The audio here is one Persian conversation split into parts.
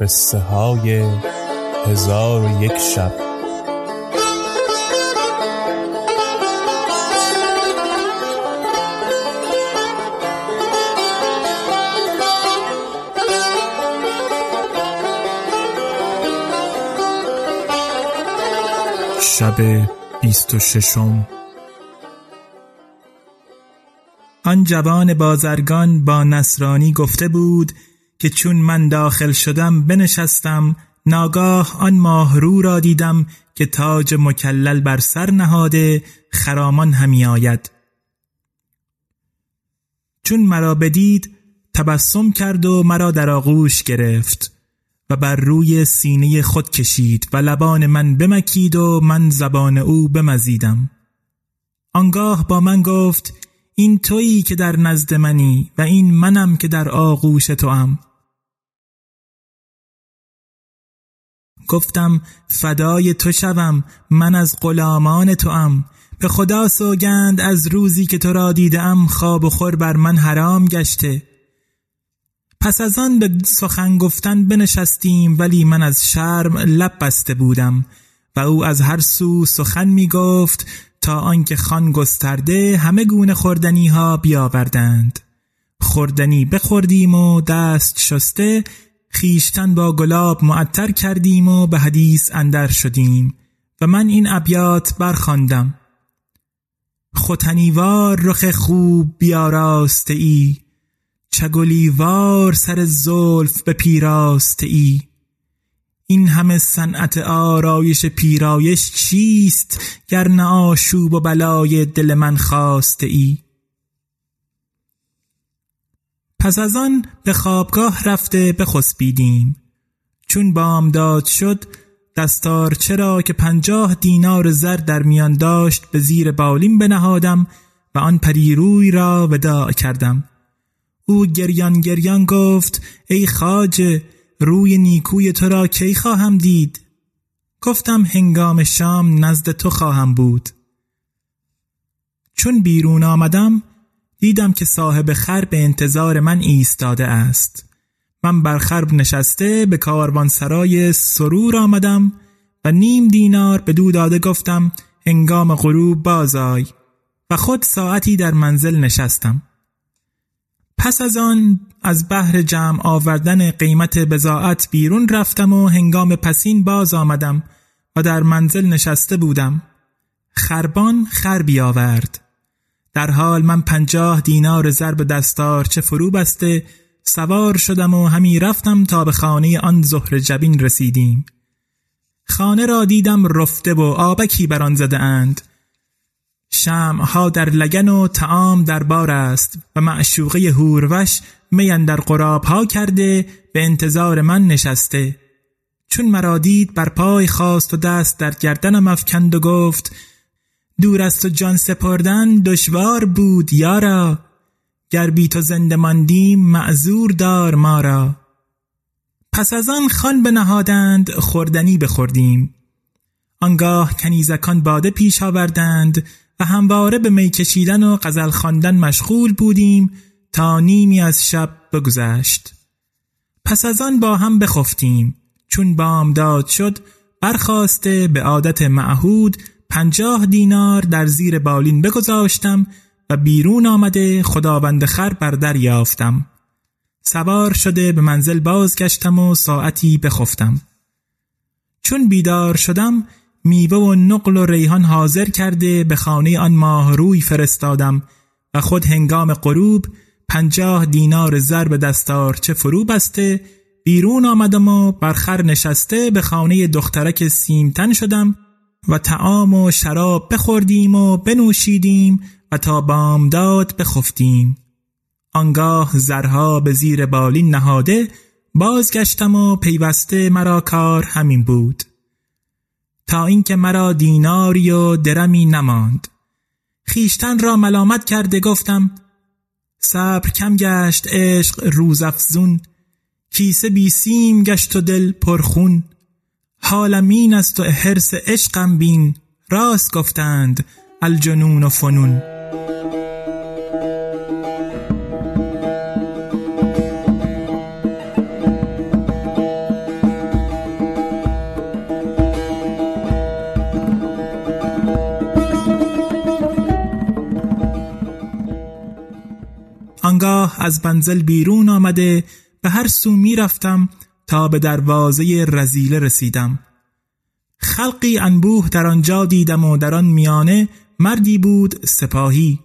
قصه های هزار و یک شب. شب بیست و ششم. آن جوان بازرگان با نصرانی گفته بود که چون من داخل شدم بنشستم ناگاه آن ماهرو را دیدم که تاج مکلل بر سر نهاده خرامان همی آید. چون مرا بدید تبسم کرد و مرا در آغوش گرفت و بر روی سینه خود کشید و لبان من بمکید و من زبان او بمزیدم. آنگاه با من گفت این تویی که در نزد منی و این منم که در آغوش توام. گفتم فدای تو شوم من از غلامان توام. به خدا سوگند از روزی که تو را دیدم خواب و خور بر من حرام گشته. پس از آن به سخن گفتن بنشستیم ولی من از شرم لب بسته بودم. و او از هر سو سخن می گفت تا آنکه خان گسترده همه گونه خوردنی ها بیاوردند. خوردنی بخوردیم و دست شسته خیشتن با گلاب معطر کردیم و به حدیث اندر شدیم و من این ابیات برخواندم. ختنیوار رخ خوب بیاراسته ای چگلیوار سر زلف به پیراسته ای. این همه صنعت آرایش پیرایش چیست گر نه آشوب و بلای دل من خواسته ای؟ پس از آن به خوابگاه رفته بخسبیدیم. چون بامداد شد دستار چرا که پنجاه دینار زر در میان داشت به زیر بالین بنهادم و آن پریروی را وداع کردم. او گریان گریان گفت ای خاجه روی نیکوی تو را کی خواهم دید؟ گفتم هنگام شام نزد تو خواهم بود. چون بیرون آمدم دیدم که صاحب خر به انتظار من ایستاده است. من بر خرب نشسته به کاروانسرای سرور آمدم و نیم دینار به دو داده گفتم هنگام غروب بازای و خود ساعتی در منزل نشستم. پس از آن از بحر جمع آوردن قیمت بزاعت بیرون رفتم و هنگام پسین باز آمدم و در منزل نشسته بودم. خربان خر بیاورد. در حال من پنجاه دینار ضرب دستار چه فرو بسته سوار شدم و همی رفتم تا به خانه آن زهر جبین رسیدیم. خانه را دیدم رفته و آبکی بر آن زده اند. ها در لگن و تعام در بار است و معشوقه هوروش میان در قراب ها کرده به انتظار من نشسته. چون مرا دید بر پای خواست و دست در گردنم افکند و گفت دور از تو جان سپردن دشوار بود یارا. گر بی تو زنده ماندیم معذور دار ما را. پس از آن خان بنهادند خوردنی بخوردیم. آنگاه کنیزکان باده پیش آوردند و همواره به می کشیدن و غزل خواندن مشغول بودیم تا نیمی از شب بگذشت. پس از آن با هم بخفتیم. چون بامداد شد برخواسته به عادت معهود پنجاه دینار در زیر بالین بگذاشتم و بیرون آمده خداوند خر بر در یافتم. سوار شده به منزل بازگشتم و ساعتی بخفتم. چون بیدار شدم میوه و نقل و ریحان حاضر کرده به خانه آن ماه روی فرستادم و خود هنگام غروب پنجاه دینار زر به دستارچه فرو بسته بیرون آمدم و برخر نشسته به خانه دخترک سیمتن شدم و تعام و شراب بخوردیم و بنوشیدیم و تا بامداد بخفتیم. آنگاه زرها به زیر بالین نهاده بازگشتم و پیوسته مرا کار همین بود. تا اینکه مرا دیناری و درمی نماند. خیشتن را ملامت کرده گفتم صبر کم گشت عشق روزافزون. کیسه بی سیم گشت و دل پرخون. حالم این است و حرس عشقم بین. راست گفتند الجنون و فنون. آنگاه از بنزل بیرون آمده به هر سو می رفتم تا به دروازه رزیله رسیدم. خلقی انبوه در آنجا دیدم و در آن میانه مردی بود سپاهی.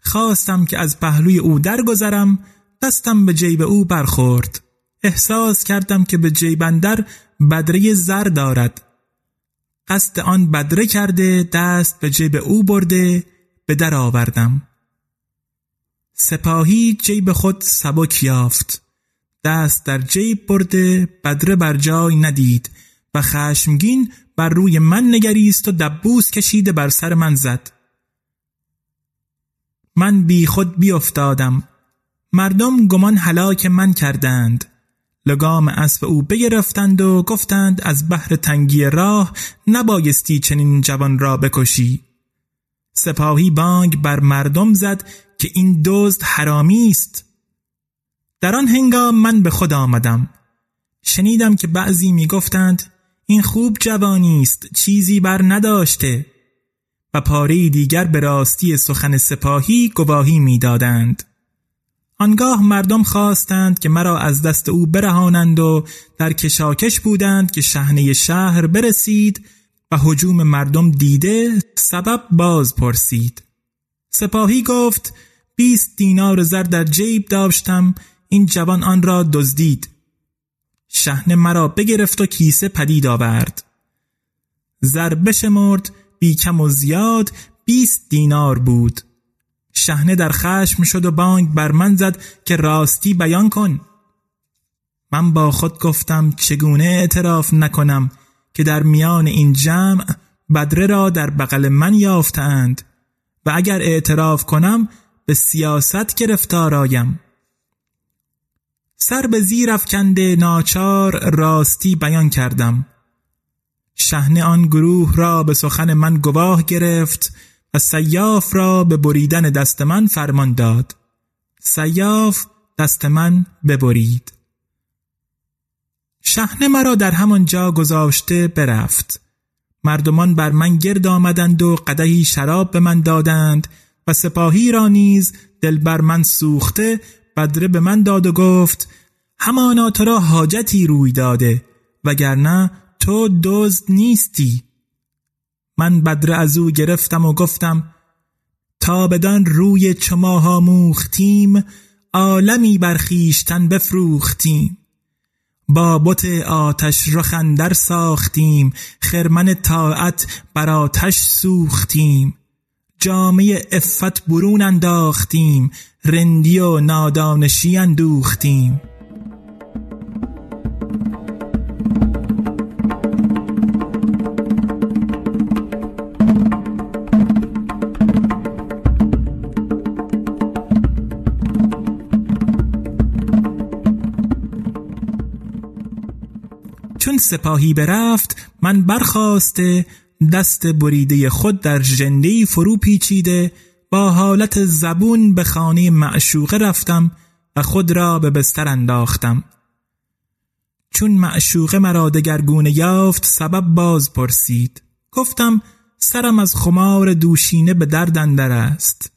خواستم که از پهلوی او درگذرم دستم به جیب او برخورد. احساس کردم که به جیبندر بدره زر دارد. قصد آن بدره کرده دست به جیب او برده به در آوردم. سپاهی جیب خود سبک یافت. دست در جیب برده بدره بر جای ندید و خشمگین بر روی من نگریست و دبوس کشیده بر سر من زد. من بی خود بی افتادم مردم گمان هلاک من کردند. لگام اسب او بگرفتند و گفتند از بحر تنگی راه نبایستی چنین جوان را بکشی. سپاهی بانگ بر مردم زد که این دزد حرامی است در آن هنگام من به خود آمدم. شنیدم که بعضی می گفتند این خوب جوانی است چیزی بر نداشته. و پاره دیگر به راستی سخن سپاهی گواهی می‌دادند. آنگاه مردم خواستند که مرا از دست او برهانند و در کشاکش بودند که شهنه شهر برسید و حجوم مردم دیده سبب باز پرسید. سپاهی گفت بیست دینار زر در جیب داشتم این جوان آن را دزدید. شهنه مرا بگرفت و کیسه پدید آورد. زر بشمرد بی کم و زیاد بیست دینار بود. شهنه در خشم شد و بانگ بر من زد که راستی بیان کن. من با خود گفتم چگونه اعتراف نکنم که در میان این جمع بدره را در بغل من یافتند و اگر اعتراف کنم به سیاست گرفتار آیم. سر به زیر افکنده ناچار راستی بیان کردم. شهنه آن گروه را به سخن من گواه گرفت و سیاف را به بریدن دست من فرمان داد. سیاف دست من ببرید. شهنه مرا در همان جا گذاشته برفت. مردمان بر من گرد آمدند و قدهی شراب به من دادند و سپاهی را نیز دل بر من سوخته بدره به من داد و گفت همانا تو را حاجتی روی داده وگرنه تو دزد نیستی. من بدره از او گرفتم و گفتم تا بدان روی چماها موختیم عالمی برخیشتن بفروختیم. با بت آتش رخندر ساختیم خرمن طاعت بر آتش سوختیم. جامعه افت برون انداختیم رندی و نادانشی اندوختیم. چون سپاهی برفت من برخواسته دست بریده خود در جنده فرو پیچیده با حالت زبون به خانه معشوقه رفتم و خود را به بستر انداختم. چون معشوقه مرا دگرگونه یافت سبب باز پرسید. گفتم سرم از خمار دوشینه به درد اندر است.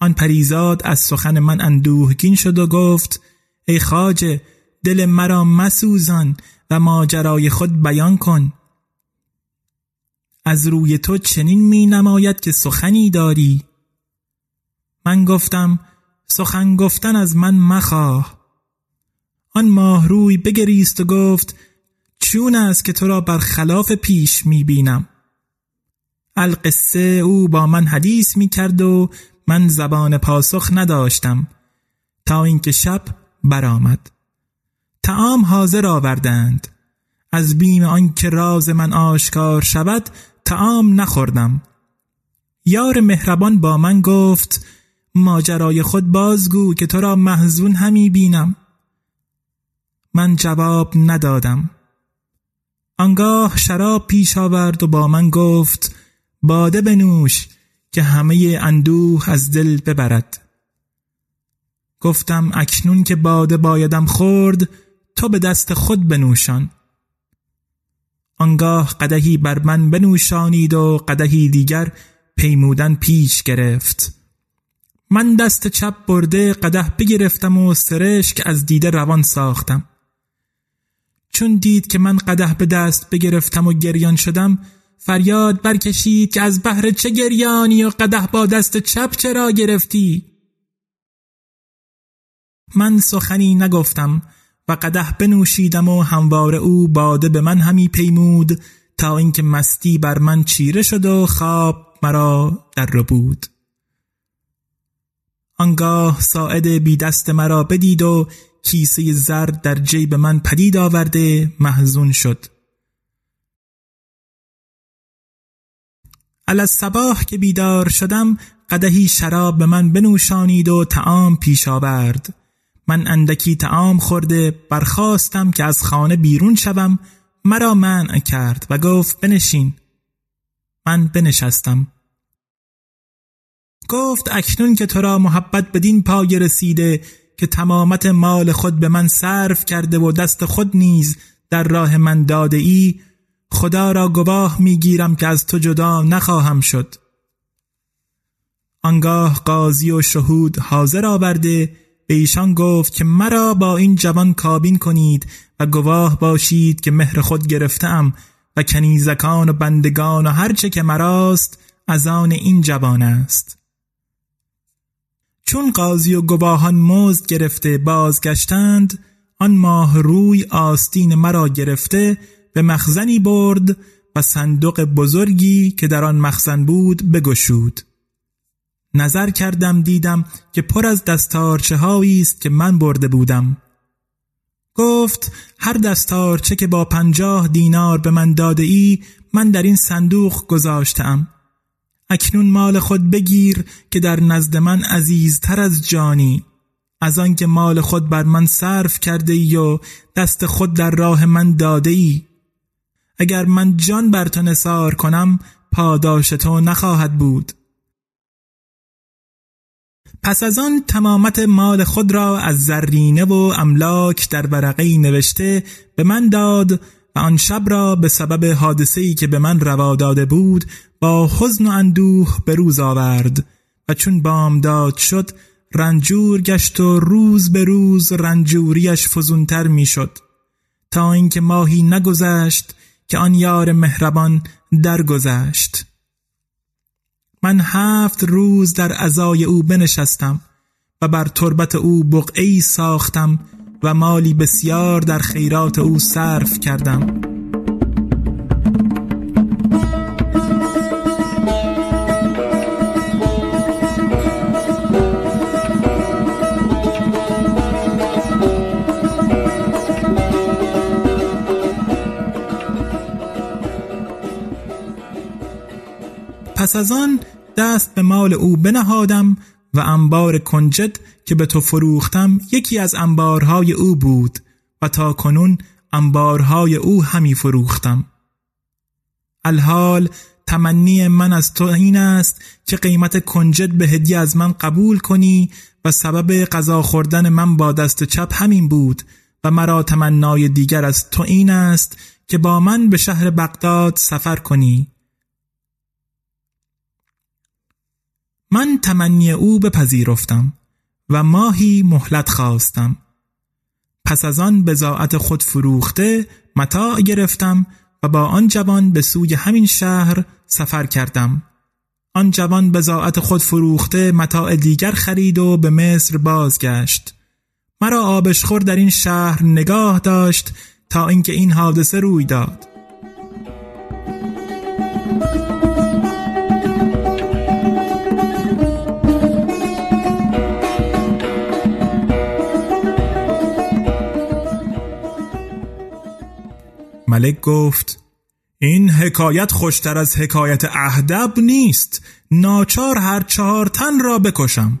آن پریزاد از سخن من اندوهگین شد و گفت ای خاجه دل مرا مسوزان و ماجرای خود بیان کن. از روی تو چنین می نماید که سخنی داری. من گفتم سخن گفتن از من مخواه. آن ماه روی بگریست و گفت چون است که تو را بر خلاف پیش می بینم القصه او با من حدیث می کرد و من زبان پاسخ نداشتم تا اینکه شب برآمد. تعام حاضر آوردند. از بیم آنکه راز من آشکار شود تعام نخوردم. یار مهربان با من گفت ماجرای خود بازگو که تو را محزون همی بینم. من جواب ندادم. آنگاه شراب پیش آورد و با من گفت باده بنوش که همه اندوه از دل ببرد. گفتم اکنون که باده بایدم خورد تو به دست خود بنوشان. آنگاه قدهی بر من بنوشانید و قدهی دیگر پیمودن پیش گرفت. من دست چپ برده قده بگرفتم و سرشک از دیده روان ساختم. چون دید که من قده به دست بگرفتم و گریان شدم فریاد برکشید که از بهر چه گریانی و قده با دست چپ چرا گرفتی؟ من سخنی نگفتم. قده بنوشیدم و هموار او باده به من همی پیمود تا اینکه مستی بر من چیره شد و خواب مرا در رو بود. آنگاه ساعد بی دست مرا بدید و کیسه زر در جیب من پدید آورده محزون شد. علی صباح که بیدار شدم قدهی شراب به من بنوشانید و تعام پیش آورد. من اندکی تعام خورده برخواستم که از خانه بیرون شوم. مرا منع کرد و گفت بنشین. من بنشستم. گفت اکنون که تو را محبت بدین پای رسیده که تمامت مال خود به من صرف کرده و دست خود نیز در راه من داده ای خدا را گواه می‌گیرم که از تو جدا نخواهم شد. آنگاه قاضی و شهود حاضر آورده به ایشان گفت که مرا با این جوان کابین کنید و گواه باشید که مهر خود گرفتم و کنیزکان و بندگان و هرچه که مراست از آن این جوان است. چون قاضی و گواهان مزد گرفته بازگشتند آن ماه روی آستین مرا گرفته به مخزنی برد و صندوق بزرگی که در آن مخزن بود بگشود. نظر کردم دیدم که پر از دستارچه است که من برده بودم. گفت هر دستارچه که با پنجاه دینار به من داده ای من در این صندوق گذاشتم اکنون مال خود بگیر که در نزد من عزیزتر از جانی. از آنکه مال خود بر من صرف کرده ای و دست خود در راه من داده ای اگر من جان بر تو کنم پاداش تو نخواهد بود. پس از آن تمامت مال خود را از زرینه و املاک در ورقه نوشته به من داد و آن شب را به سبب حادثه‌ای که به من روا داده بود با حزن و اندوه به روز آورد و چون بامداد شد رنجور گشت و روز به روز رنجوریش فزونتر می‌شد. تا اینکه ماهی نگذشت که آن یار مهربان درگذشت. من هفت روز در ازای او بنشستم و بر تربت او بقعی ساختم و مالی بسیار در خیرات او صرف کردم. پس از آن دست به مال او بنهادم و انبار کنجد که به تو فروختم یکی از انبارهای او بود و تا کنون انبارهای او همی فروختم. الحال تمنی من از تو این است که قیمت کنجد به هدیه از من قبول کنی و سبب غذا خوردن من با دست چپ همین بود و مرا تمنای دیگر از تو این است که با من به شهر بغداد سفر کنی. من تمنی او بپذیرفتم و ماهی مهلت خواستم. پس از آن بزاعت خود فروخته متاع گرفتم و با آن جوان به سوی همین شهر سفر کردم. آن جوان بزاعت خود فروخته متاع دیگر خرید و به مصر بازگشت. مرا آبشخور در این شهر نگاه داشت تا اینکه این حادثه روی داد. ملک گفت این حکایت خوشتر از حکایت اهدب نیست. ناچار هر چهار تن را بکشم.